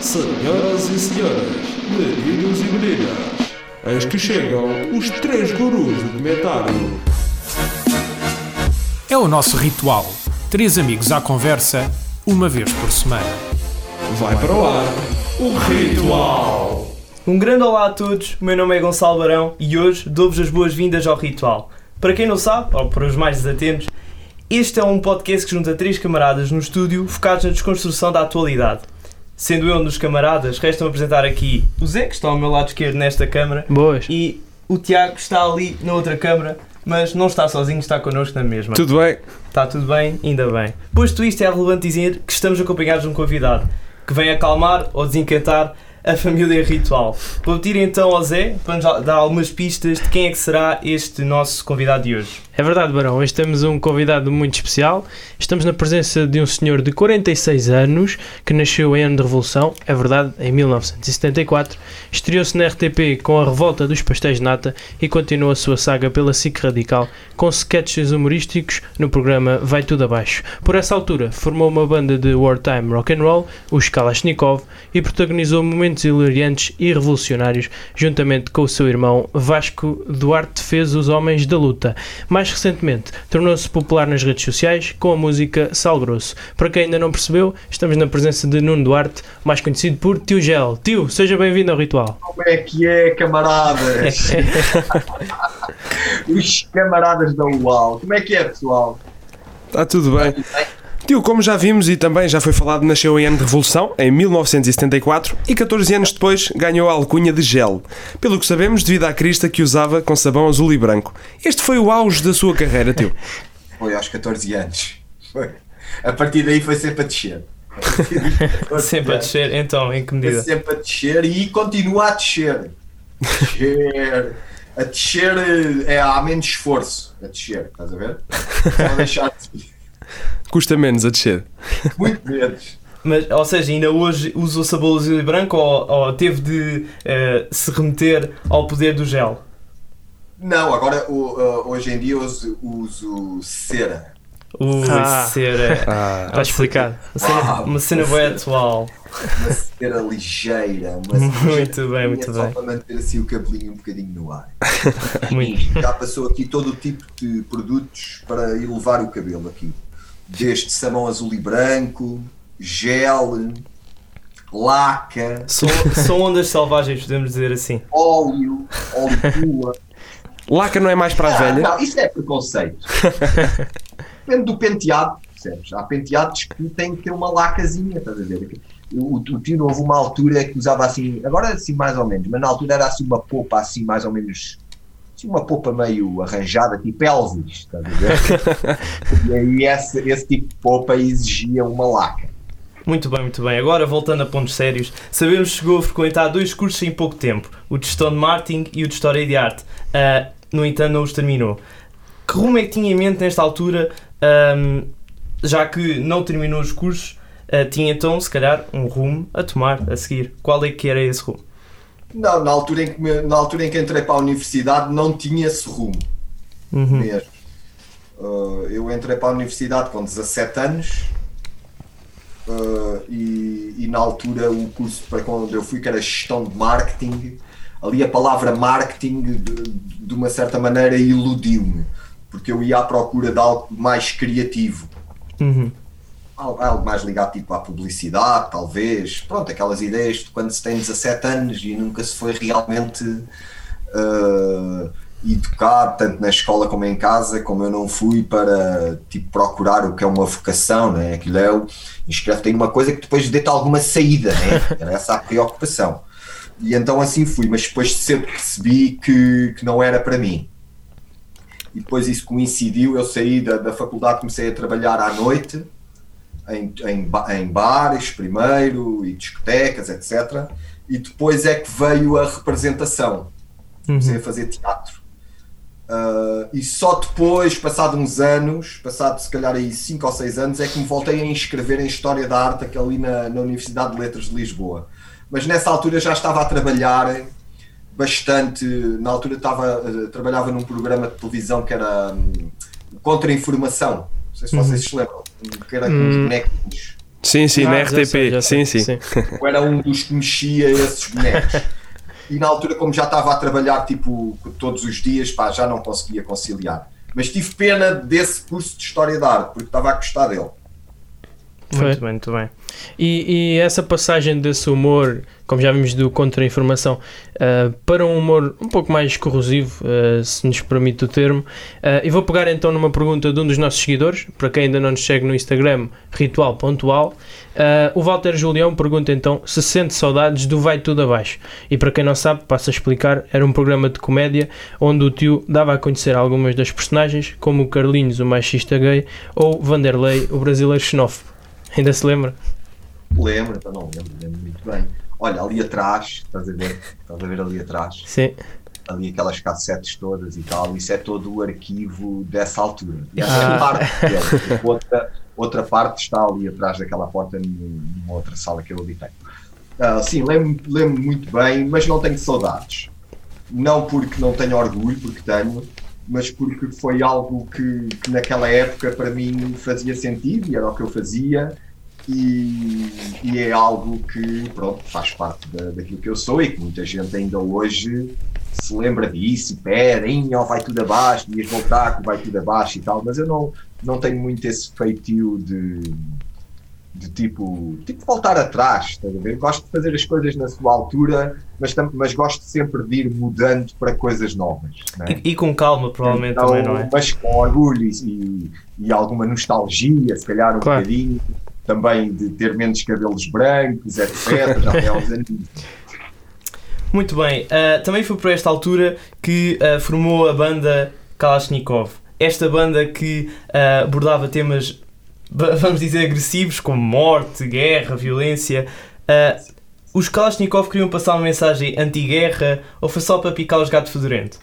Senhoras e senhores, meninos e meninas, eis que chegam os três gurus do comentário. É o nosso ritual. Três amigos à conversa, uma vez por semana. Vai para o ar o ritual. Um grande olá a todos, o meu nome é Gonçalo Barão e hoje dou-vos as boas-vindas ao Ritual. Para quem não sabe, ou para os mais desatentos, este é um podcast que junta três camaradas no estúdio focados na desconstrução da atualidade. Sendo eu um dos camaradas, resta-me apresentar aqui o Zé, que está ao meu lado esquerdo nesta câmara, Boas. e o Tiago, que está ali na outra câmara, mas não está sozinho, está connosco na mesma. Tudo bem? Está tudo bem? Ainda bem. Posto isto, é relevante dizer que estamos acompanhados de um convidado que vem acalmar ou desencantar a família ritual. Vou pedir então ao Zé para nos dar algumas pistas de quem é que será este nosso convidado de hoje. É verdade, Barão. Hoje temos um convidado muito especial. Estamos na presença de um senhor de 46 anos que nasceu em ano de Revolução, é verdade, em 1974. Estreou-se na RTP com a Revolta dos Pastéis de Nata e continuou a sua saga pela SIC Radical com sketches humorísticos no programa Vai Tudo Abaixo. Por essa altura, formou uma banda de wartime rock and roll, os Kalashnikov, e protagonizou momentos hilariantes e revolucionários juntamente com o seu irmão Vasco Duarte fez os Homens da Luta. Mais recentemente, tornou-se popular nas redes sociais com a música Sal Grosso. Para quem ainda não percebeu, estamos na presença de Nuno Duarte, mais conhecido por Tio Gel. Tio, seja bem-vindo ao ritual. Como é que é, camaradas? Os camaradas da UAL. Como é que é, pessoal? Está tudo bem. Tio, como já vimos e também já foi falado, nasceu em ano de Revolução, em 1974, e 14 anos depois ganhou a alcunha de Gel, pelo que sabemos devido à crista que usava com sabão azul e branco. Este foi o auge da sua carreira, tio. Foi aos 14 anos. Foi. A partir daí foi sempre a descer. A partir daí, 14 Sempre a descer, então, em que Foi medida? sempre a descer e continua a descer. Descer. A descer é há menos esforço. A descer, estás a ver? Só deixar de subir. Custa menos a descer. Muito menos. Mas, ou seja, ainda hoje usa o sabão azul e branco ou, ou teve de eh, se remeter ao poder do gel? Não, agora o- uh, hoje em dia eu uso, uso cera. Ui, Ah. cera. Ah, Está explicado. Uma cena, Ah, uma cena bem atual. Uma cera ligeira. Uma Muito bem, muito só bem. para manter assim o cabelinho um bocadinho no ar. Muito. Já passou aqui todo o tipo de produtos para elevar o cabelo aqui. Desde sabão azul e branco, gel, laca, São, são ondas selvagens, podemos dizer assim. óleo, óleo pua. Laca não é mais para a Ah, velha? não, isso é preconceito. Depende do penteado, percebes? Há penteados que têm que ter uma lacazinha, estás a ver? O, o tio houve uma altura que usava assim, agora assim mais ou menos, mas na altura era assim uma popa assim mais ou menos, assim uma popa meio arranjada, tipo Elvis, estás a ver? e aí esse, esse tipo de popa exigia uma laca. Muito bem, muito bem. Agora, voltando a pontos sérios, sabemos que chegou a frequentar dois cursos em pouco tempo: o de gestão de marketing e o de história de arte. Ah, no entanto, não os terminou. Que rumo é que tinha em mente nesta altura, ahm, já que não terminou os cursos? ah, tinha então, se calhar, um rumo a tomar a seguir. Qual é que era esse rumo? Não, na altura, em que, na altura em que entrei para a universidade não tinha esse rumo. Uhum. mesmo. Uh, eu entrei para a universidade com 17 anos uh, e, e na altura o curso para onde eu fui, que era gestão de marketing, ali a palavra marketing de, de uma certa maneira iludiu-me, porque eu ia à procura de algo mais criativo. Uhum. Algo mais ligado tipo à publicidade, talvez. Pronto, aquelas ideias de quando se tem 17 anos e nunca se foi realmente uh, educado, tanto na escola como em casa, como eu não fui para tipo, procurar o que é uma vocação, né? aquilo é o inscreve-te em uma coisa que depois dê-te alguma saída, né? era essa a preocupação. E então assim fui, mas depois cedo percebi que, que não era para mim. E depois isso coincidiu, eu saí da, da faculdade, comecei a trabalhar à noite, em, em, em bares primeiro e discotecas, etc. E depois é que veio a representação. Comecei a fazer teatro. Ah, e só depois, passado uns anos, passado se calhar aí 5 ou 6 anos, é que me voltei a inscrever em História da Arte aqui ali na, na Universidade de Letras de Lisboa. Mas nessa altura já estava a trabalhar bastante. Na altura estava, eh, trabalhava num programa de televisão que era hum, Contra-Informação. Não sei se vocês se lembram. Que era com os Hum. bonequinhos. Sim, sim, na Ah, já RTP. sei, já sim, sei, sim. Eu era um dos que mexia esses bonecos. E na altura, como já estava a trabalhar tipo todos os dias, pá, já não conseguia conciliar. Mas tive pena desse curso de História da Arte, porque estava a gostar dele. Muito bem, muito bem. E, e essa passagem desse humor, como já vimos do contra-informação, ah, para um humor um pouco mais corrosivo, ah, se nos permite o termo, ah, e vou pegar então numa pergunta de um dos nossos seguidores, para quem ainda não nos segue no Instagram, Ritual Pontual. Ah, o Walter Julião pergunta então se sente saudades do Vai Tudo Abaixo. E para quem não sabe, passo a explicar, era um programa de comédia onde o tio dava a conhecer algumas das personagens, como o Carlinhos, o machista gay, ou Vanderlei, o brasileiro xenófobo. Ainda se lembra? Lembro, então não lembro, lembro muito bem. Olha, ali atrás, estás a ver? Estás a ver ali atrás? Sim. Ali aquelas cassetes todas e tal, isso é todo o arquivo dessa altura. E essa Ah. é parte dele. Outra, outra parte está ali atrás daquela porta num- numa outra sala que eu habitei. Ah, sim, lembro, lembro muito bem, mas não tenho saudades. Não porque não tenho orgulho, porque tenho, mas porque foi algo que, que naquela época para mim fazia sentido e era o que eu fazia. E, e é algo que pronto, faz parte da, daquilo que eu sou e que muita gente ainda hoje se lembra disso e pede, "Ih, ó, vai tudo abaixo, ias voltar vai tudo abaixo e tal, mas eu não, não tenho muito esse feitio de, de tipo, tipo voltar atrás, estás a ver? Gosto de fazer as coisas na sua altura, mas, mas gosto sempre de ir mudando para coisas novas. não é? E, e com calma, provavelmente Então, também, não é? Mas com orgulho e, e, alguma nostalgia, se calhar um Claro. bocadinho, também de ter menos cabelos brancos, etc. Já uns anos. Muito bem, ah, também foi por esta altura que ah, formou a banda Kalashnikov. Esta banda que ah, abordava temas, vamos dizer, agressivos, como morte, guerra, violência. Ah, os Kalashnikov queriam passar uma mensagem anti-guerra ou foi só para picar os gatos fedorentos?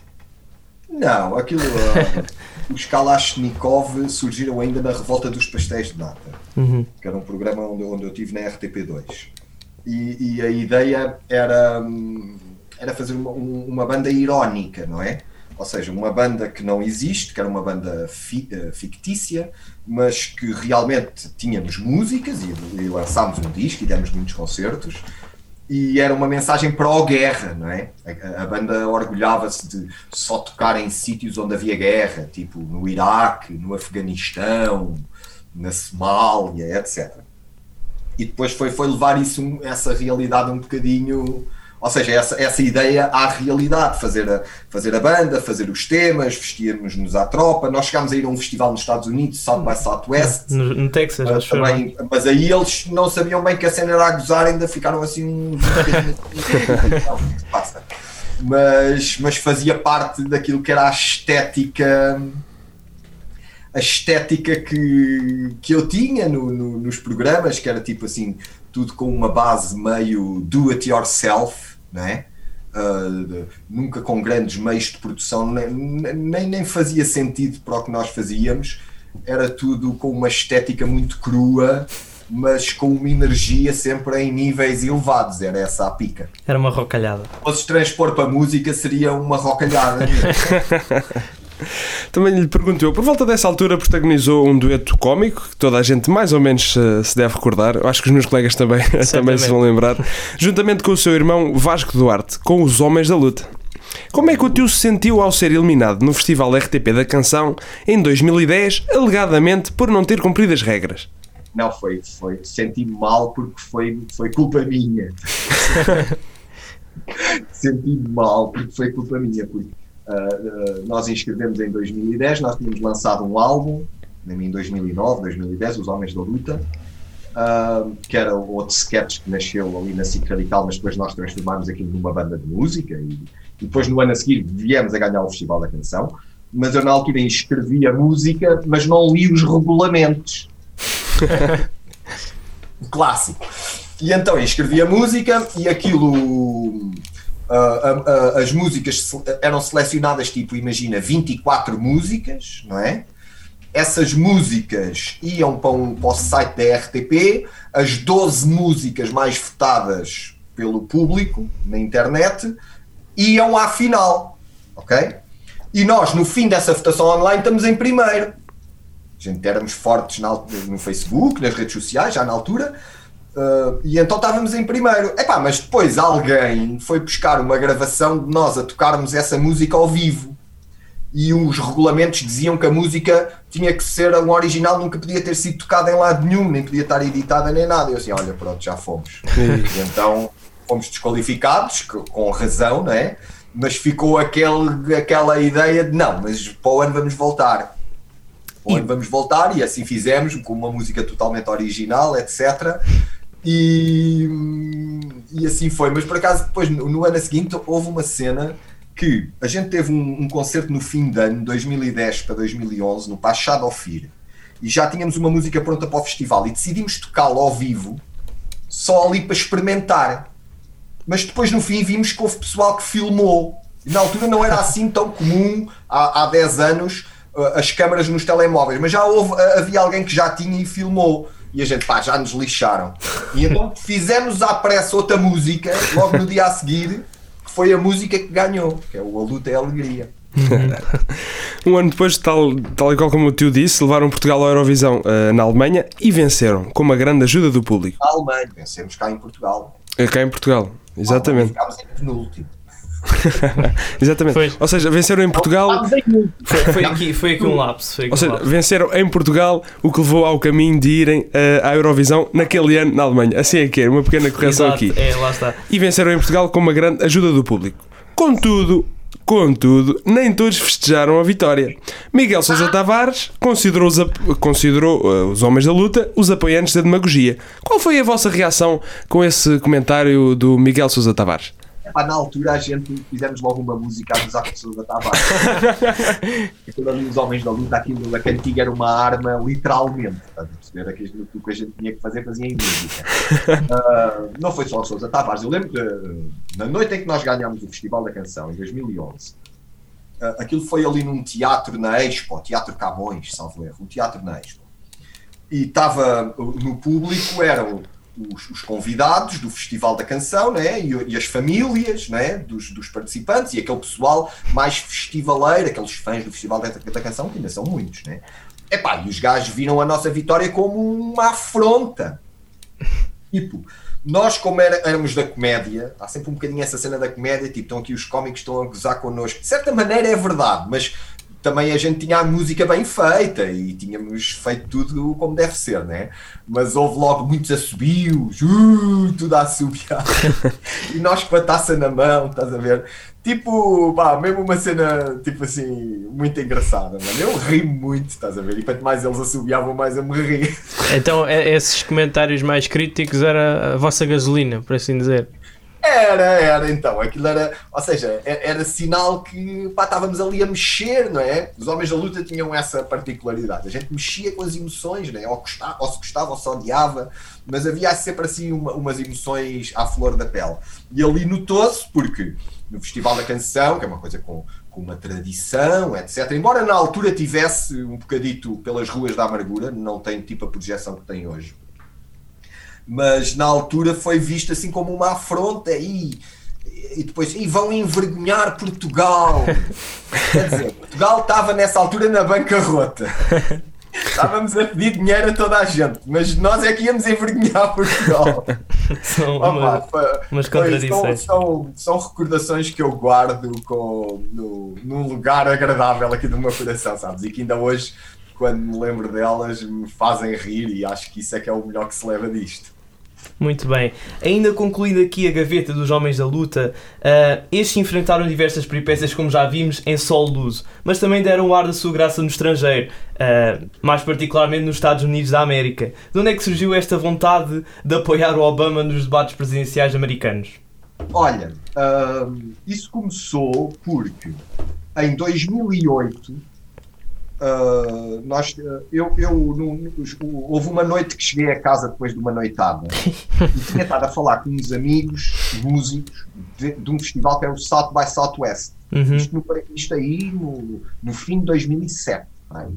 Não, aquilo. ah, os Kalashnikov surgiram ainda na Revolta dos Pastéis de Nata. Uhum. que era um programa onde, onde eu tive na RTP2. E, e a ideia era, hum, era fazer uma, um- uma banda irónica, não é? Ou seja, uma banda que não existe, que era uma banda fi- eh, fictícia, mas que realmente tínhamos músicas e, e lançámos um disco e demos muitos concertos. E era uma mensagem pró-guerra, não é? A, a banda orgulhava-se de só tocar em sítios onde havia guerra, tipo no Iraque, no Afeganistão, na Somália, etc. E depois foi, foi levar isso, essa realidade um bocadinho, ou seja, essa, essa ideia à realidade, fazer a, fazer a banda, fazer os temas, vestirmos-nos à tropa. Nós chegámos a ir a um festival nos Estados Unidos, South by Southwest, No, no Texas, ah, acho é? também, mas aí eles não sabiam bem que a cena era a gozar, ainda ficaram assim se passa? Mas, mas fazia parte daquilo que era a estética a estética que, que eu tinha no- no- nos programas, que era tipo assim, tudo com uma base meio do it yourself, não é? Ah, de- nunca com grandes meios de produção, nem, nem, nem fazia sentido para o que nós fazíamos, era tudo com uma estética muito crua, mas com uma energia sempre em níveis elevados, era essa a pica. Era uma rocalhada. Se fosses transpor para a música, seria uma rocalhada. Também lhe pergunto eu, por volta dessa altura protagonizou um dueto cómico que toda a gente mais ou menos eh, se deve recordar. Eu acho que os meus colegas também, também se vão lembrar. Juntamente com o seu irmão Vasco Duarte, com os Homens da Luta. Como é que o tio se sentiu ao ser eliminado no Festival RTP da Canção em 2010, alegadamente por não ter cumprido as regras? Não, foi, foi. Senti-me mal porque foi, foi culpa minha. Senti-me mal porque foi culpa minha. Porque ah, nós inscrevemos em 2010, nós tínhamos lançado um álbum, em 2009, 2010, Os Homens da Luta, ah, que era outro sketch que nasceu ali na SIC Radical, mas depois nós transformámos aquilo numa banda de música e, e depois no ano a seguir viemos a ganhar o Festival da Canção. Mas eu na altura inscrevi a música, mas não li os regulamentos. Clássico. E então escrevi a música e aquilo. Ah, ah, as músicas eram selecionadas, tipo, imagina, 24 músicas, não é? Essas músicas iam para, um, para o site da RTP, as 12 músicas mais votadas pelo público na internet iam à final, ok? E nós, no fim dessa votação online, estamos em primeiro. gente éramos fortes na, no Facebook, nas redes sociais, já na altura, uh, e então estávamos em primeiro. Epá, mas depois alguém foi buscar uma gravação de nós a tocarmos essa música ao vivo. E os regulamentos diziam que a música tinha que ser um original, nunca podia ter sido tocada em lado nenhum, nem podia estar editada nem nada. Eu assim, olha, pronto, já fomos. e então fomos desqualificados, com razão, não é? Mas ficou aquele, aquela ideia de não, mas para o ano vamos voltar. Para o ano vamos voltar, e assim fizemos, com uma música totalmente original, etc. E, e assim foi. Mas por acaso, depois, no, no ano seguinte, houve uma cena que a gente teve um, um, concerto no fim de ano, 2010 para 2011, no Pachado Ofir, e já tínhamos uma música pronta para o festival e decidimos tocá-la ao vivo, só ali para experimentar. Mas depois no fim vimos que houve pessoal que filmou. Na altura não era assim tão comum, há, há 10 anos, uh, as câmaras nos telemóveis, mas já houve, uh, havia alguém que já tinha e filmou. E a gente, pá, já nos lixaram. E então fizemos à pressa outra música, logo no dia a seguir, foi a música que ganhou, que é o A Luta é a Alegria. um ano depois, tal, tal e qual como o tio disse, levaram Portugal à Eurovisão uh, na Alemanha e venceram, com uma grande ajuda do público. Na Alemanha, vencemos cá em Portugal. É cá em Portugal, exatamente. Ficámos em penúltimo. Exatamente. Foi. Ou seja, venceram em Portugal. Foi, foi, aqui, foi aqui um lapso. Aqui Ou seja, um lapso. venceram em Portugal, o que levou ao caminho de irem uh, à Eurovisão naquele ano na Alemanha. Assim é que é, uma pequena correção Exato, aqui. É, lá está. E venceram em Portugal com uma grande ajuda do público. Contudo, Contudo, nem todos festejaram a vitória. Miguel Sousa Tavares considerou, os, considerou uh, os homens da luta os apoiantes da demagogia. Qual foi a vossa reação com esse comentário do Miguel Sousa Tavares? Epá, na altura a gente fizemos logo uma música a usar com da Tavares. Aquilo ali, os homens da luta, aquilo da cantiga era uma arma, literalmente. Estás a perceber? Aquilo que a gente tinha que fazer, fazia em música. Uh, não foi só a Sousa Tavares. Eu lembro que na noite em que nós ganhámos o Festival da Canção, em 2011, uh, aquilo foi ali num teatro na Expo, Teatro Camões, salvo erro, um teatro na Expo. E estava no público, eram os, os, convidados do Festival da Canção né? e, e as famílias né? dos, dos, participantes e aquele pessoal mais festivaleiro, aqueles fãs do Festival da, da Canção, que ainda são muitos. Né? Epá, e os gajos viram a nossa vitória como uma afronta. Tipo, nós, como era, éramos da comédia, há sempre um bocadinho essa cena da comédia, tipo, estão aqui os cómicos estão a gozar connosco. De certa maneira é verdade, mas também a gente tinha a música bem feita e tínhamos feito tudo como deve ser, né? Mas houve logo muitos assobios, uh, tudo a assobiar. e nós com a taça na mão, estás a ver? Tipo, pá, mesmo uma cena, tipo assim, muito engraçada, mano. Eu ri muito, estás a ver? E quanto mais eles assobiavam, mais eu me ri. Então, esses comentários mais críticos era a vossa gasolina, por assim dizer. Era, era, então. Aquilo era, ou seja, era sinal que pá, estávamos ali a mexer, não é? Os homens da luta tinham essa particularidade. A gente mexia com as emoções, né? ou, gostava, ou se gostava ou se odiava, mas havia sempre assim uma, umas emoções à flor da pele. E ali notou-se, porque no Festival da Canção, que é uma coisa com, com uma tradição, etc. Embora na altura tivesse um bocadito pelas ruas da amargura, não tem tipo a projeção que tem hoje mas na altura foi visto assim como uma afronta e, e depois e vão envergonhar Portugal. Quer dizer, Portugal estava nessa altura na bancarrota. Estávamos a pedir dinheiro a toda a gente, mas nós é que íamos envergonhar Portugal. São uma, foi, umas contradições. São, são, são, recordações que eu guardo com, no, num lugar agradável aqui do meu coração, sabes? E que ainda hoje, quando me lembro delas, me fazem rir e acho que isso é que é o melhor que se leva disto. Muito bem. Ainda concluindo aqui a gaveta dos Homens da Luta, uh, estes enfrentaram diversas peripécias, como já vimos, em solo luso, mas também deram o ar da sua graça no estrangeiro, uh, mais particularmente nos Estados Unidos da América. De onde é que surgiu esta vontade de apoiar o Obama nos debates presidenciais americanos? Olha, uh, isso começou porque em 2008 Uh, nós, eu, eu no, houve uma noite que cheguei a casa depois de uma noitada e tinha estado a falar com uns amigos músicos de, de um festival que é o South by Southwest. Uhum. Isto, no, isto aí no, no fim de 2007. Aí.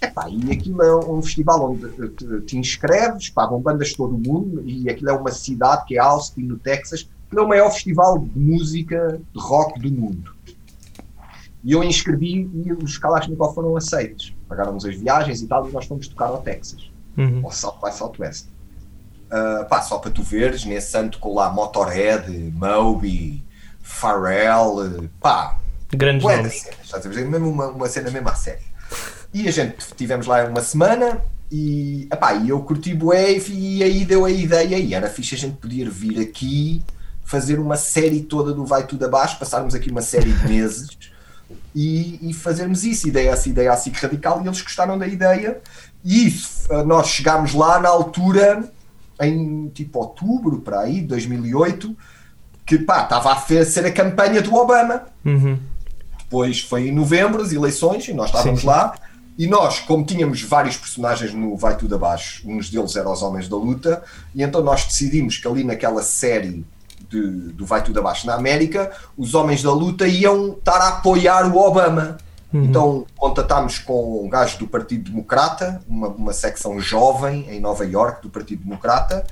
Epá, e aquilo é um festival onde te, te, inscreves, pagam bandas de todo o mundo, e aquilo é uma cidade que é Austin, no Texas, que é o maior festival de música de rock do mundo. E eu inscrevi e os Kalashnikov foram aceitos. pagaram-nos as viagens e tal, e nós fomos tocar ao Texas, Uhum. ao South by Southwest. Uh, pá, só para tu veres, nesse ano tocou lá Motorhead, Moby, Pharrell, pá, Grandes nomes. estás a ver? Mesmo uma, uma cena mesmo à série. E a gente tivemos lá uma semana e, epá, e eu curti bué e aí deu a ideia e era fixe a gente poder vir aqui fazer uma série toda do Vai Tudo Abaixo, passarmos aqui uma série de meses e, e fazermos isso. Ideia essa ideia assim radical e eles gostaram da ideia e isso, nós chegámos lá na altura em tipo outubro, para aí, 2008 que pá, estava a ser a campanha do Obama Uhum. depois foi em novembro as eleições e nós estávamos Sim, sim. lá e nós, como tínhamos vários personagens no Vai Tudo Abaixo, uns deles eram os Homens da Luta, e então nós decidimos que ali naquela série de, do Vai Tudo Abaixo na América, os Homens da Luta iam estar a apoiar o Obama. Então contatámos com um gajo do Partido Democrata, uma, uma secção jovem em Nova York do Partido Democrata,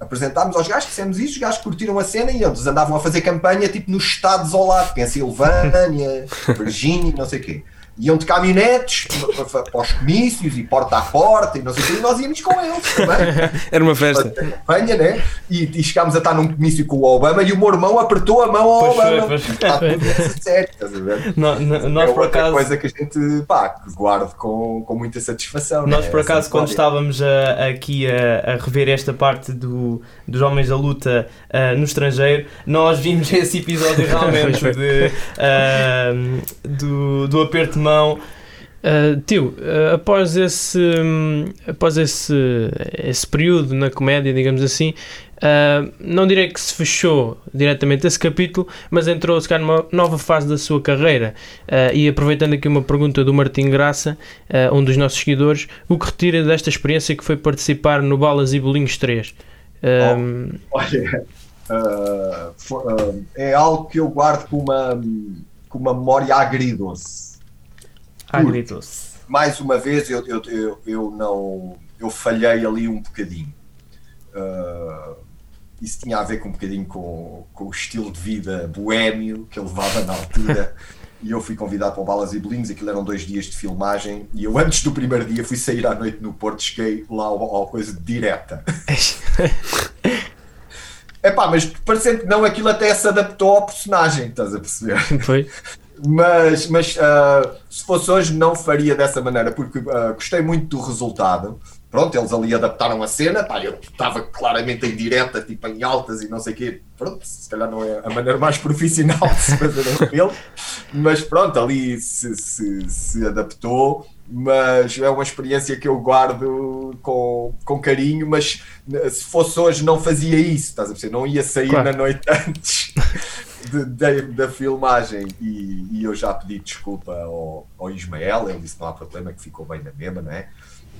apresentámos aos gajos, dissemos isto, os gajos curtiram a cena e eles andavam a fazer campanha tipo nos estados ao lado, Pensilvânia, Virgínia, não sei o quê. Iam de caminhonetes para, para- para os comícios e porta a porta e não sei o quê, e nós íamos com eles também. Era uma festa. Campanha, né? E, e chegámos a estar num comício com o Obama e o meu irmão apertou a mão ao Pois foi, Obama. pois foi. Está tudo série, estás a ver? No- no- nós, é por outra acaso, coisa que a gente pá, que guardo com, com muita satisfação. Nós, né? por Essa acaso, quando história. estávamos a- aqui a, a rever esta parte do, dos Homens da Luta ah, no estrangeiro, nós vimos esse episódio realmente foi. de, ah, do, do aperto Uh, tio, uh, após esse hum, após esse, esse período na comédia, digamos assim, uh, não direi que se fechou diretamente esse capítulo, mas entrou se calhar numa nova fase da sua carreira. E aproveitando aqui uma pergunta do Martim Graça, um dos nossos seguidores, o que retira desta experiência que foi participar no Balas e Bolinhos 3? Um, Olha, fo- ah, é algo que eu guardo com uma, com uma memória agridoce. Gritou-se. mais uma vez eu, eu, eu, eu não eu falhei ali um bocadinho. Ah, isso tinha a ver com um bocadinho com, com o estilo de vida boémio que eu levava na altura. E eu fui convidado para o Balas e Bolinhos aquilo eram dois dias de filmagem. E eu antes do primeiro dia fui sair à noite no Porto cheguei lá ao, ao coisa direta. É pá, mas parecendo que não aquilo até se adaptou ao personagem estás a perceber? Foi? Mas, mas ah, se fosse hoje não faria dessa maneira, porque ah, gostei muito do resultado. Pronto, eles ali adaptaram a cena, pá, eu estava claramente em direta, tipo em altas e não sei o quê. Pronto, se calhar não é a maneira mais profissional de se fazer um filme, mas pronto, ali se, se, se adaptou. Mas é uma experiência que eu guardo com, com carinho. Mas eh, se fosse hoje, não fazia isso, estás a perceber? Não ia sair Claro. na noite antes de- da, da filmagem e, e eu já pedi desculpa ao, ao Ismael, ele disse que não há problema, que ficou bem na mesma, não é?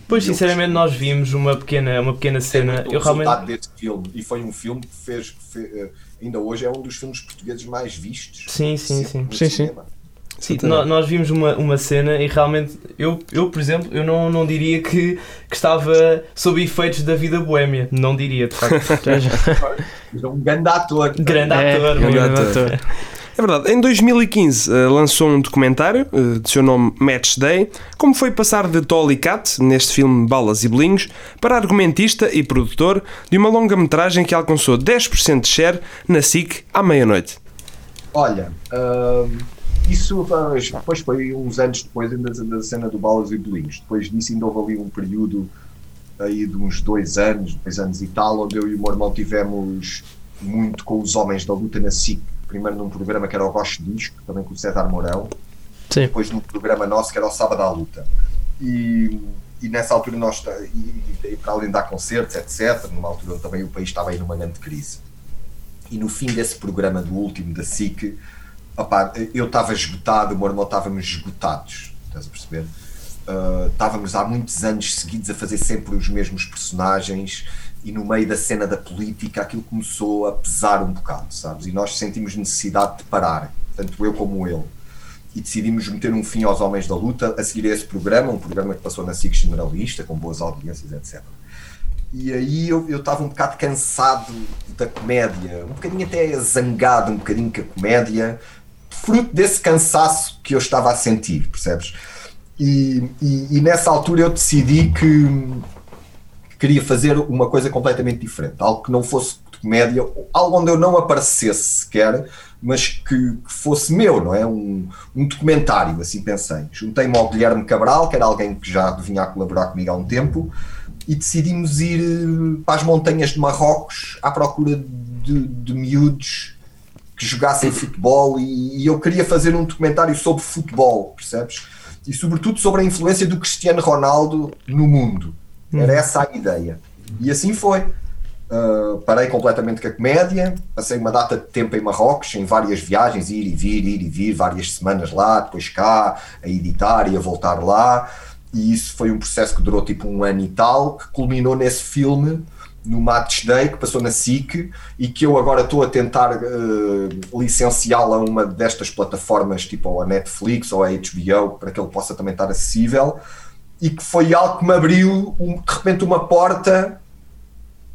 Pois, sinceramente, nós vimos uma pequena, uma pequena cena. o Eu realmente. desse filme e foi um filme que fez, que fe- eh, ainda hoje é um dos filmes portugueses mais vistos Sim, sim, sim. Sim, sim. Sim, nó- nós vimos uma, uma cena e realmente eu, eu por exemplo, eu não, não diria que, que estava sob efeitos da vida boémia. Não diria, de facto. É um grande ator Grande É, ator. grande muito. ator. É verdade. Em 2015 eh, lançou um documentário eh, de seu nome Match Day, como foi passar de Tolly Cat, neste filme Balas e Bolinhos, para argumentista e produtor de uma longa-metragem que alcançou 10% de share na SIC à meia-noite. Olha, hum, isso foi- depois foi uns anos depois ainda da cena do Balas e Bolinhos. Depois disso ainda houve ali um período aí de uns dois anos, dois anos e tal, onde eu e o meu irmão tivemos muito com os homens da luta na SIC. Primeiro num programa que era o Roche Disco, também com o César Mourão. Sim. depois num programa nosso que era o Sábado à Luta. E, e nessa altura nós, e, e para além de dar concertos, etc., numa altura onde também o país estava aí numa grande crise. E no fim desse programa, do último da SIC, opá, eu estava esgotado, o meu irmão estávamos esgotados, estás a perceber? Uh, estávamos há muitos anos seguidos a fazer sempre os mesmos personagens e no meio da cena da política aquilo começou a pesar um bocado, sabes? E nós sentimos necessidade de parar, tanto eu como ele e decidimos meter um fim aos Homens da Luta a seguir a esse programa, um programa que passou na SIC Generalista, com boas audiências, etc. E aí eu estava um bocado cansado da comédia, um bocadinho até zangado um bocadinho com a comédia, fruto desse cansaço que eu estava a sentir, percebes? E, e, e nessa altura eu decidi que queria fazer uma coisa completamente diferente, algo que não fosse de comédia, algo onde eu não aparecesse sequer, mas que, que fosse meu, não é? Um, um documentário, assim pensei. Juntei-me ao Guilherme Cabral, que era alguém que já vinha a colaborar comigo há um tempo, e decidimos ir eh, para as montanhas de Marrocos à procura de, de miúdos que jogassem futebol e, e eu queria fazer um documentário sobre futebol, percebes? E sobretudo sobre a influência do Cristiano Ronaldo no mundo. Era essa a ideia. E assim foi. Uh, parei completamente com a comédia, passei uma data de tempo em Marrocos, em várias viagens, ir e vir, ir e vir, várias semanas lá, depois cá, a editar e a voltar lá. E isso foi um processo que durou tipo um ano e tal, que culminou nesse filme, no Match Day, que passou na SIC e que eu agora estou a tentar uh, licenciá-lo a uma destas plataformas, tipo a Netflix ou a HBO, para que ele possa também estar acessível. E que foi algo que me abriu um, de repente uma porta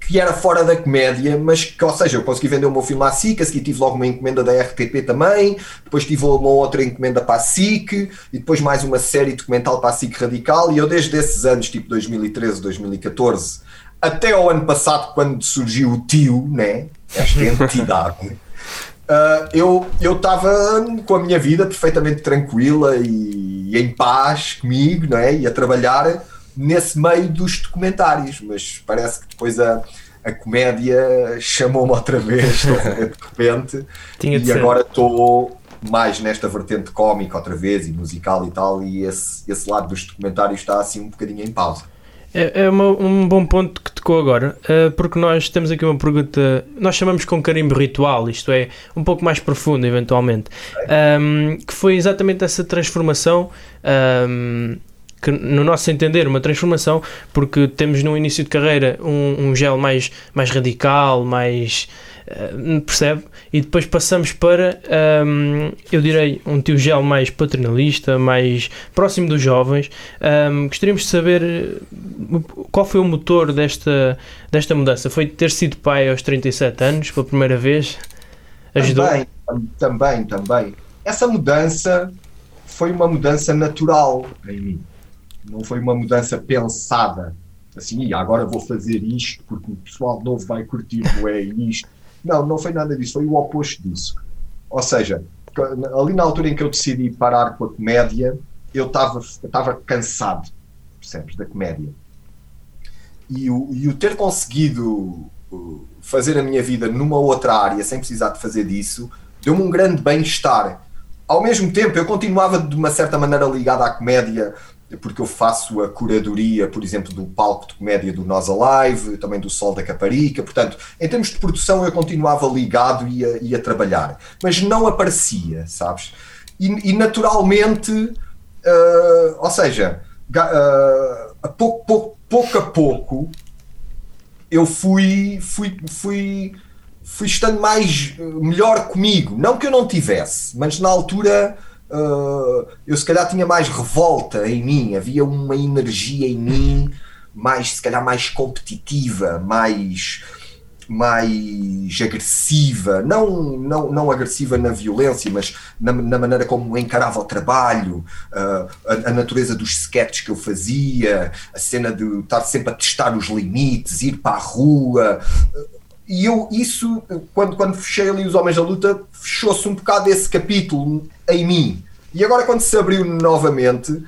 que era fora da comédia, mas que, ou seja, eu consegui vender o meu filme à SIC, a seguir tive logo uma encomenda da RTP também, depois tive uma outra encomenda para a SIC, e depois mais uma série documental para a SIC Radical, e eu desde esses anos, tipo 2013, 2014, até ao ano passado, quando surgiu o tio, né, esta entidade, uh, eu estava com a minha vida perfeitamente tranquila e, e em paz comigo, né, e a trabalhar nesse meio dos documentários, mas parece que depois a, a comédia chamou-me outra vez de repente e ser. agora estou mais nesta vertente cómica outra vez e musical e tal e esse, esse lado dos documentários está assim um bocadinho em pausa. É, é uma- um bom ponto que tocou agora, eh, porque nós temos aqui uma pergunta, nós chamamos com carimbo ritual, isto é, um pouco mais profunda eventualmente, Ahm, que foi exatamente essa transformação, ahm, que no nosso entender, uma transformação, porque temos no início de carreira um, um gel mais, mais radical, mais. Eh, percebe? E depois passamos para, ahm, eu direi, um tio gel mais paternalista, mais próximo dos jovens. Ahm, gostaríamos de saber eh, qual foi o motor desta, desta mudança? Foi ter sido pai aos 37 anos, pela primeira vez? Ajudou? Também, tam- também, também. Essa mudança foi uma mudança natural em mim. Não foi uma mudança pensada. Assim, "Ih, agora vou fazer isto porque o pessoal novo vai curtir é isto. Não, não foi nada disso. Foi o oposto disso. Ou seja, ali na altura em que eu decidi parar com a comédia, eu estava eu estava cansado, percebes, da comédia. E o, e o ter conseguido uh, fazer a minha vida numa outra área sem precisar de fazer disso deu-me um grande bem-estar. Ao mesmo tempo, eu continuava de uma certa maneira ligado à comédia, porque eu faço a curadoria, por exemplo, do palco de comédia do Nós Alive, também do Sol da Caparica. Portanto, em termos de produção, eu continuava ligado e a, e a trabalhar, mas não aparecia, sabes? E, e naturalmente, ah, ou seja, ah, a pouco, pouco, pouco a pouco, eu fui, fui, fui, fui estando mais melhor comigo. Não que eu não tivesse, mas na altura eh, eu se calhar tinha mais revolta em mim, havia uma energia em mim mais, se calhar, mais competitiva, mais mais agressiva, não, não, não agressiva na violência, mas na, na maneira como encarava o trabalho, ah, a, a natureza dos sketches que eu fazia, a cena de estar sempre a testar os limites, ir para a rua. E eu, isso, quando, quando fechei ali os Homens da Luta, fechou-se um bocado esse capítulo em mim. E agora, quando se abriu novamente,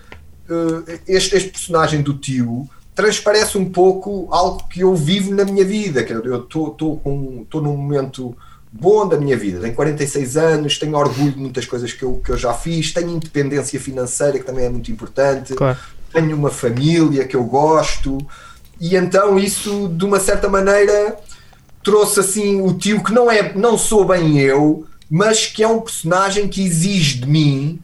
eh, este, este personagem do tio transparece um pouco algo que eu vivo na minha vida. Que eu estou num momento bom da minha vida. Tenho 46 anos, tenho orgulho de muitas coisas que eu, que eu já fiz, tenho independência financeira, que também é muito importante Claro. tenho uma família que eu gosto e então isso de uma certa maneira trouxe assim o tio que não é não sou bem eu mas que é um personagem que exige de mim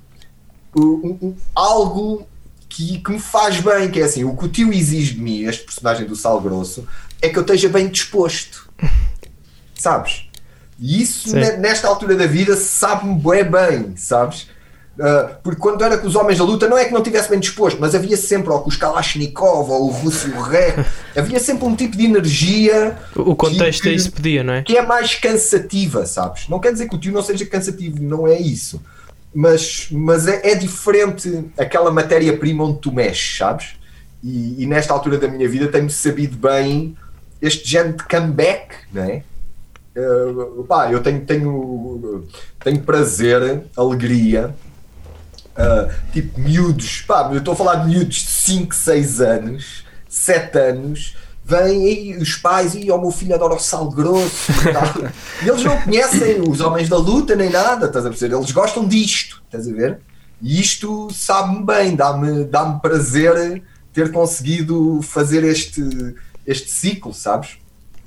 um- um- algo que, que me faz bem que é assim o que o tio exige de mim este personagem do Sal Grosso é que eu esteja bem disposto. Sabes? E isso Sim. ne- nesta altura da vida sabe-me bué bem sabes Uh, porque quando era com os homens da luta, não é que não estivesse bem disposto, mas havia sempre, ou com os Kalashnikov, ou o Russo Ré, havia sempre um tipo de energia O contexto que- é isso pedia, não é? que é mais cansativa, sabes? Não quer dizer que o tio não seja cansativo, não é isso. mas, mas é, é diferente aquela matéria-prima onde tu mexes, sabes? E, e nesta altura da minha vida tenho sabido bem este género de comeback, não é? Uh, pá, eu tenho, tenho, tenho prazer, alegria, uh, tipo miúdos, pá, eu estou a falar de miúdos de 5, 6 anos, 7 anos, vêm e os pais, e o meu filho adora o sal grosso e tal. E eles não conhecem os homens da luta nem nada, estás a perceber? Eles gostam disto, estás a ver? E isto sabe-me bem, dá-me dá prazer ter conseguido fazer este, este ciclo, sabes?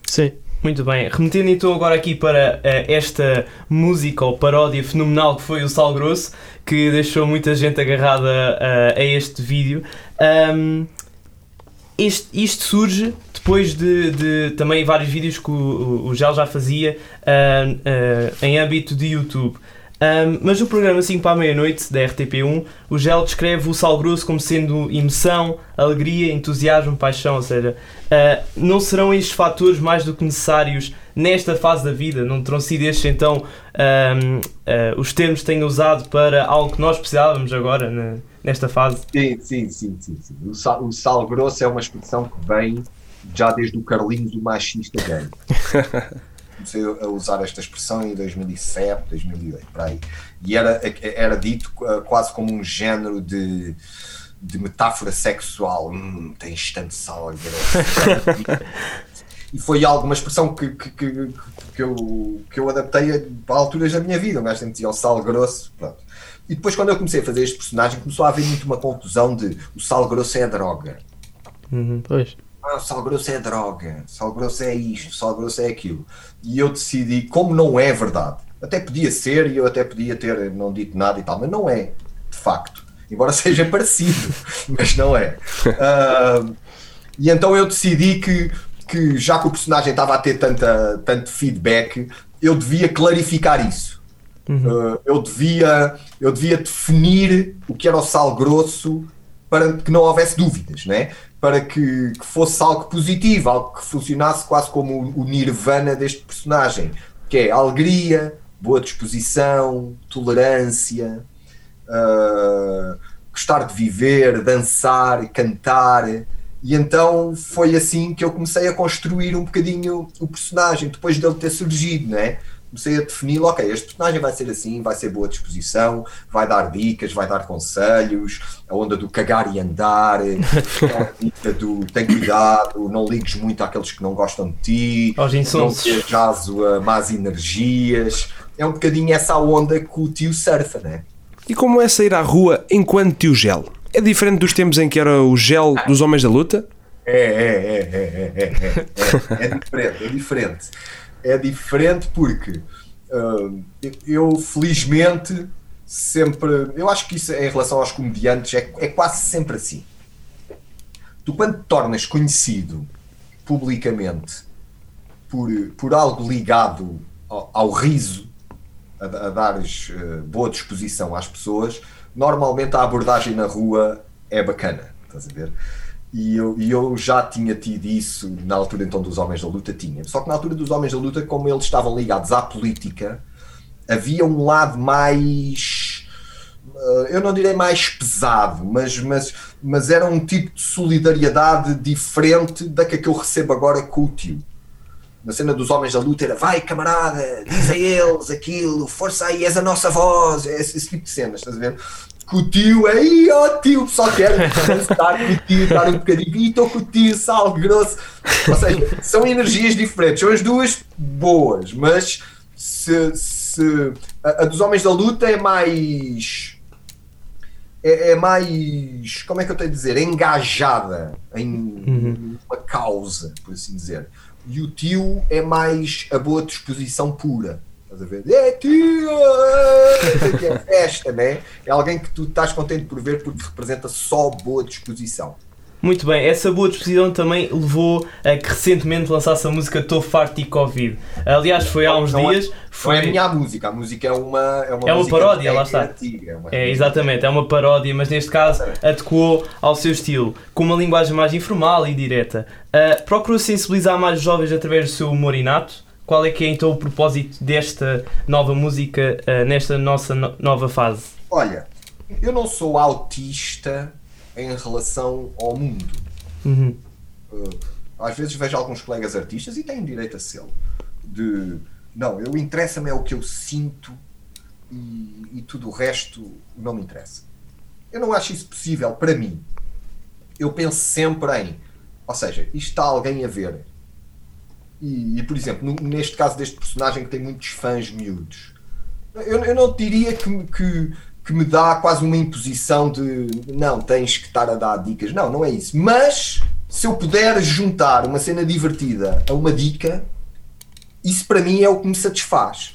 Sim. Muito bem, remetendo então agora aqui para uh, esta música ou paródia fenomenal que foi o Sal Grosso, que deixou muita gente agarrada uh, a este vídeo. Um, este, isto surge depois de, de, também vários vídeos que o, o Gel já fazia uh, em âmbito de YouTube. Um, mas no programa 5 para a meia-noite da RTP1, o Gel descreve o sal grosso como sendo emoção, alegria, entusiasmo, paixão, ou seja, uh, não serão estes fatores mais do que necessários nesta fase da vida? Não terão sido estes então um, uh, os termos que tenho usado para algo que nós precisávamos agora nesta fase? Sim, sim, sim, sim. sim. O, sal, o sal grosso é uma expressão que vem já desde o Carlinhos do machista gay. comecei a usar esta expressão em 2007, 2008, para aí. E era, era dito uh, quase como um género de, de metáfora sexual. Hum, tens tanto sal E foi alguma expressão que, que, que, que, eu, que eu adaptei para alturas da minha vida. Um gajo sempre dizia o sal grosso. Pronto. E depois, quando eu comecei a fazer este personagem, começou a haver muito uma confusão de o sal grosso é a droga. Uhum, pois sal grosso é droga, sal grosso é isto, sal grosso é aquilo. E eu decidi, como não é verdade, até podia ser e eu até podia ter não dito nada e tal, mas não é, de facto. Embora seja parecido, mas não é. Uh, e então eu decidi que, que, já que o personagem estava a ter tanta, tanto feedback, eu devia clarificar isso. Uhum. Uh, eu, devia, eu devia definir o que era o sal grosso para que não houvesse dúvidas, né? para que, que, fosse algo positivo, algo que funcionasse quase como o, o nirvana deste personagem, que é alegria, boa disposição, tolerância, uh, gostar de viver, dançar, cantar. E então foi assim que eu comecei a construir um bocadinho o personagem, depois dele ter surgido, né? Comecei a definir, ok, este personagem vai ser assim, vai ser boa disposição, vai dar dicas, vai dar conselhos, a onda do cagar e andar, a dica do tem cuidado, não ligues muito àqueles que não gostam de ti, Aos não sejas a más energias. É um bocadinho essa onda que o tio surfa, né? E como é sair à rua enquanto tio gel? É diferente dos tempos em que era o gel dos homens da luta? É, é, é, é, é, é, é, é diferente, é diferente é diferente porque uh, eu felizmente sempre. Eu acho que isso em relação aos comediantes é, é quase sempre assim. Tu quando te tornas conhecido publicamente por, por algo ligado ao, ao riso, a, a dares uh, boa disposição às pessoas, normalmente a abordagem na rua é bacana. Estás a ver? E eu, e eu já tinha tido isso na altura então dos Homens da Luta, tinha. Só que na altura dos Homens da Luta, como eles estavam ligados à política, havia um lado mais. Eh, eu não direi mais pesado, mas, mas, mas era um tipo de solidariedade diferente da que eu recebo agora com o tio. Na cena dos Homens da Luta era vai camarada, diz a eles aquilo, força aí, és a nossa voz, esse, esse tipo de cenas, estás a ver? Com o tio, aí ó tio, só quero estar com o tio, estar um bocadinho, e estou com o tio, sal grosso. Ou seja, são energias diferentes, são as duas boas, mas se, se a, a dos Homens da Luta é mais. É, é, mais. Como é que eu tenho a dizer? Engajada em uhum. uma causa, por assim dizer. E o tio é mais a boa disposição pura. Estás a ver? É tio! É festa, né? É alguém que tu estás contente por ver porque representa só boa disposição. Muito bem, essa boa disposição também levou a que recentemente lançasse a música Tô Farto e Covid. Aliás, foi há uns não dias. É, foi... Não é a minha música, a música é uma. É uma, é uma paródia, lá está. Antiga, é, uma é, exatamente, é uma paródia, mas neste caso adequou ao seu estilo, com uma linguagem mais informal e direta. Uh, procurou sensibilizar mais os jovens através do seu humor inato qual é que é então o propósito desta nova música uh, nesta nossa no nova fase? Olha, eu não sou autista em relação ao mundo. Uhum. Uh, às vezes vejo alguns colegas artistas e têm direito a ser de não, eu interessa-me é o que eu sinto e, e, tudo o resto não me interessa. Eu não acho isso possível para mim. Eu penso sempre em, ou seja, isto está alguém a ver. E, e por exemplo, no, neste caso deste personagem que tem muitos fãs miúdos, eu, eu não diria que, que, que me dá quase uma imposição de não, tens que estar a dar dicas. Não, não é isso. Mas se eu puder juntar uma cena divertida a uma dica, isso para mim é o que me satisfaz.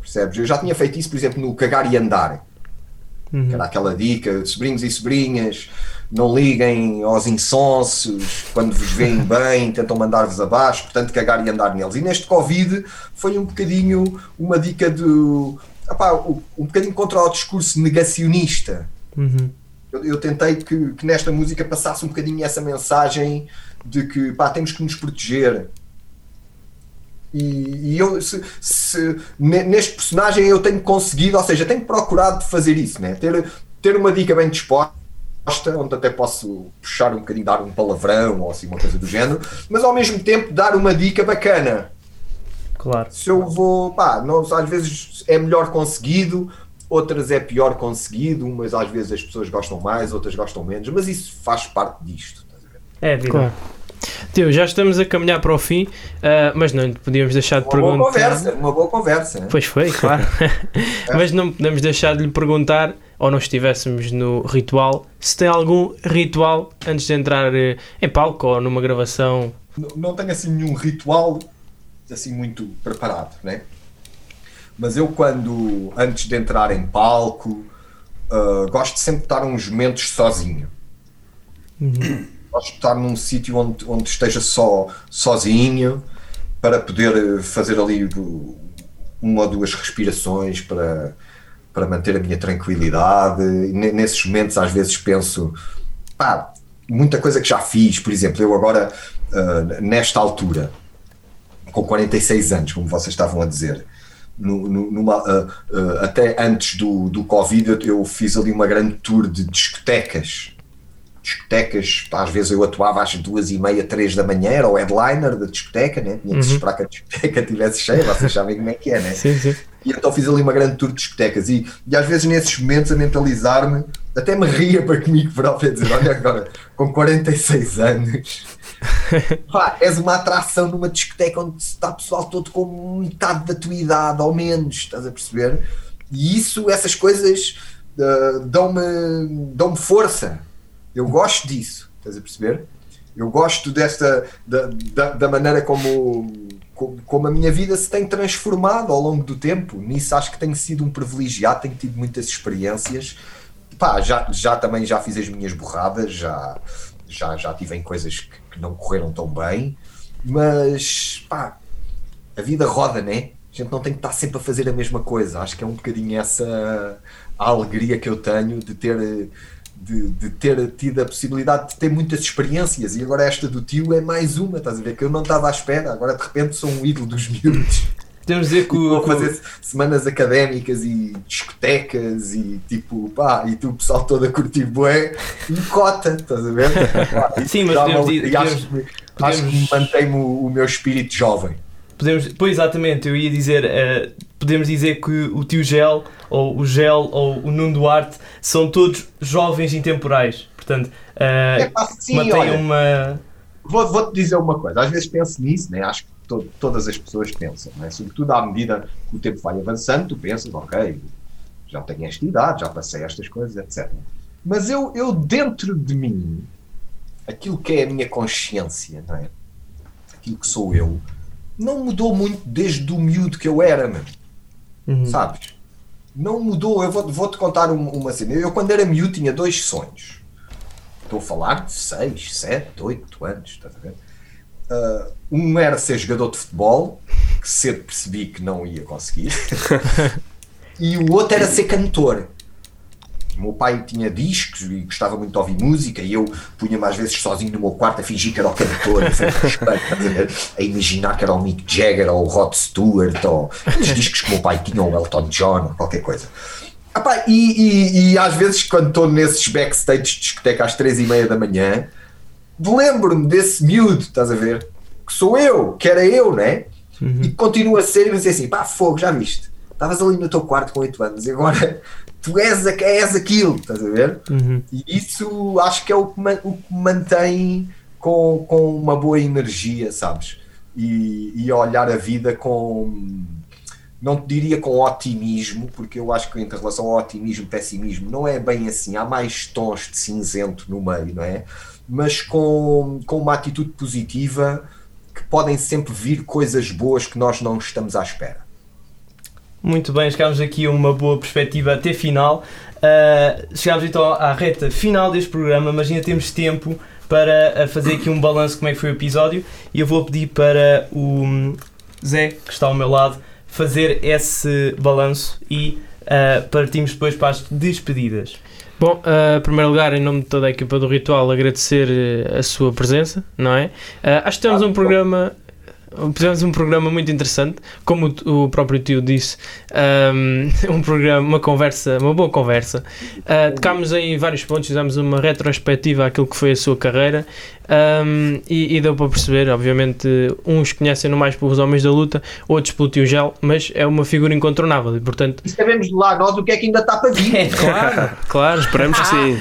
Percebes? Eu já tinha feito isso, por exemplo, no Cagar e Andar. Uhum. Que era aquela dica de sobrinhos e sobrinhas, não liguem aos insonsos, quando vos veem bem, tentam mandar-vos abaixo, portanto, cagar e andar neles. E neste Covid foi um bocadinho uma dica de. Opá, um bocadinho contra o discurso negacionista. Uhum. Eu, eu, tentei que, que, nesta música passasse um bocadinho essa mensagem de que pá, temos que nos proteger, e, e eu, se, se, neste personagem, eu tenho conseguido, ou seja, tenho procurado fazer isso, né? ter, ter uma dica bem disposta onde até posso puxar um bocadinho, dar um palavrão ou assim, uma coisa do género, mas ao mesmo tempo dar uma dica bacana. Claro. Se eu vou, pá, não, às vezes é melhor conseguido, outras é pior conseguido, umas às vezes as pessoas gostam mais, outras gostam menos, mas isso faz parte disto. É, vida. Claro. Teu, já estamos a caminhar para o fim, uh, mas não podíamos deixar de uma perguntar. Boa conversa, uma boa conversa. Né? Pois foi, claro. mas não podemos deixar de lhe perguntar, ou não estivéssemos no ritual, se tem algum ritual antes de entrar uh, em palco ou numa gravação. Não, não tenho assim nenhum ritual assim muito preparado, né? Mas eu quando, antes de entrar em palco, uh, gosto sempre de estar uns momentos sozinho. Uhum Estar num sítio onde, onde esteja só sozinho para poder eh, fazer ali uma ou duas respirações para, para manter a minha tranquilidade. Nesses momentos, às vezes, penso, pá, muita coisa que já fiz, por exemplo, eu agora, uh, nesta altura, com 46 anos, como vocês estavam a dizer, numa, uh, uh, até antes do, do Covid, eu fiz ali uma grande tour de discotecas discotecas, às vezes eu atuava às duas e meia, três da manhã, era o headliner da discoteca, né? tinha que uhum. esperar que a discoteca estivesse cheia, vocês sabem como é que é, né? Sim, sim. E então fiz ali uma grande tour de discotecas e, e às vezes nesses momentos a mentalizar-me, até me ria para comigo próprio a dizer, olha agora, com 46 anos, pá, és uma atração numa discoteca onde está pessoal todo com metade da tua idade, ou menos, estás a perceber? E isso, essas coisas uh, dão-me dão força, eu gosto disso, estás a perceber? Eu gosto desta, da, da, da maneira como, como, como, a minha vida se tem transformado ao longo do tempo. Nisso acho que tenho sido um privilegiado, tenho tido muitas experiências. Pá, já, já também já fiz as minhas borradas, já, já, já tive em coisas que, que não correram tão bem, mas pá, a vida roda, né? A gente não tem que estar sempre a fazer a mesma coisa. Acho que é um bocadinho essa a alegria que eu tenho de ter de, de, ter tido a possibilidade de ter muitas experiências e agora esta do tio é mais uma, estás a ver? Que eu não estava à espera, agora de repente sou um ídolo dos miúdos. Podemos dizer que vou fazer semanas académicas e discotecas e tipo, pá, e tu o pessoal todo a curtir bué e cota, estás a ver? Sim, mas podemos, uma, podemos, acho, podemos, acho que mantém-me o, o meu espírito jovem. Podemos, pois exatamente, eu ia dizer, uh, podemos dizer que o tio Gel ou o Gel, ou o Nuno Duarte, são todos jovens intemporais. Portanto, uh, é, mantém uma. Vou-te vou dizer uma coisa, às vezes penso nisso, né? acho que to todas as pessoas pensam, né? sobretudo à medida que o tempo vai avançando, tu pensas, ok, já tenho esta idade, já passei estas coisas, etc. Mas eu, eu dentro de mim, aquilo que é a minha consciência, não é? aquilo que sou eu, não mudou muito desde o miúdo que eu era, mano. Uhum. Sabes? não mudou. Eu vou-te vou contar uma, uma cena. Eu, quando era miúdo, tinha dois sonhos. Estou a falar de 6, 7, 8 anos. Estás a ver? Uh, um era ser jogador de futebol, que cedo percebi que não ia conseguir. e o outro era ser cantor. O meu pai tinha discos e gostava muito de ouvir música e eu punha mais vezes sozinho no meu quarto a fingir que era o cantor, a, imaginar que era o Mick Jagger ou o Rod Stewart ou os discos que o meu pai tinha, ou o Elton John ou qualquer coisa. Epá, e, e, e, às vezes quando estou nesses backstage de discoteca às três e meia da manhã lembro-me desse miúdo, estás a ver? Que sou eu, que era eu, né? Uhum. E continua a ser e dizer assim, pá, fogo, já viste? Estavas ali no teu quarto com 8 anos e agora tu és, és aquilo, estás a ver? Uhum. E isso acho que é o que, o que mantém com, com uma boa energia, sabes? E, e olhar a vida com não te diria com otimismo, porque eu acho que entre relação ao otimismo e pessimismo não é bem assim, há mais tons de cinzento no meio, não é? Mas com, com uma atitude positiva que podem sempre vir coisas boas que nós não estamos à espera. Muito bem, chegámos aqui a uma boa perspectiva até final. Uh, chegámos então à reta final deste programa, mas ainda temos tempo para ah, fazer aqui um balanço como é que foi o episódio e eu vou pedir para o Zé, que está ao meu lado, fazer esse balanço e uh, partimos depois para as despedidas. Bom, uh, em primeiro lugar, em nome de toda a equipa do Ritual, agradecer a sua presença, não é? Uh, acho que temos um programa Fizemos um programa muito interessante, como o próprio tio disse, um, um programa, uma conversa, uma boa conversa. Uh, tocámos em vários pontos, fizemos uma retrospectiva àquilo que foi a sua carreira um, e, e, deu para perceber, obviamente, uns conhecem-no mais pelos Homens da Luta, outros pelo Tio Gel, mas é uma figura incontornável e, portanto... E sabemos lá nós o que é que ainda está para vir. É, claro, claro, esperamos que sim.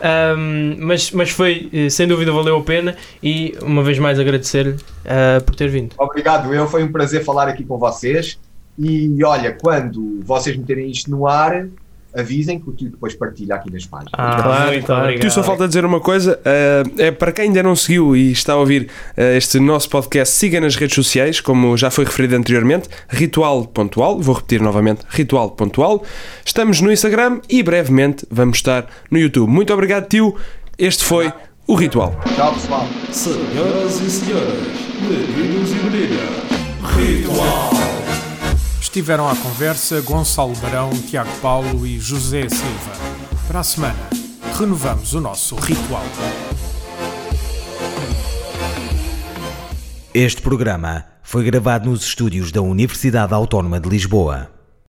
um, mas, mas foi, sem dúvida, valeu a pena e, uma vez mais, agradecer-lhe uh, por ter vindo. Obrigado, eu. Foi um prazer falar aqui com vocês. E olha, quando vocês meterem isto no ar, avisem que o tio depois partilha aqui nas páginas. Ah, claro, claro. Tio, só falta dizer uma coisa: uh, é para quem ainda não seguiu e está a ouvir uh, este nosso podcast, siga nas redes sociais, como já foi referido anteriormente, ritual.al. Vou repetir novamente: ritual.al. Estamos no Instagram e brevemente vamos estar no YouTube. Muito obrigado, tio. Este foi o Ritual. Tchau, pessoal. Senhoras e senhores, meninos e meninas, Ritual. Estiveram à conversa Gonçalo Barão, Tiago Paulo e José Silva. Para a semana, renovamos o nosso ritual. Este programa foi gravado nos estúdios da Universidade Autónoma de Lisboa.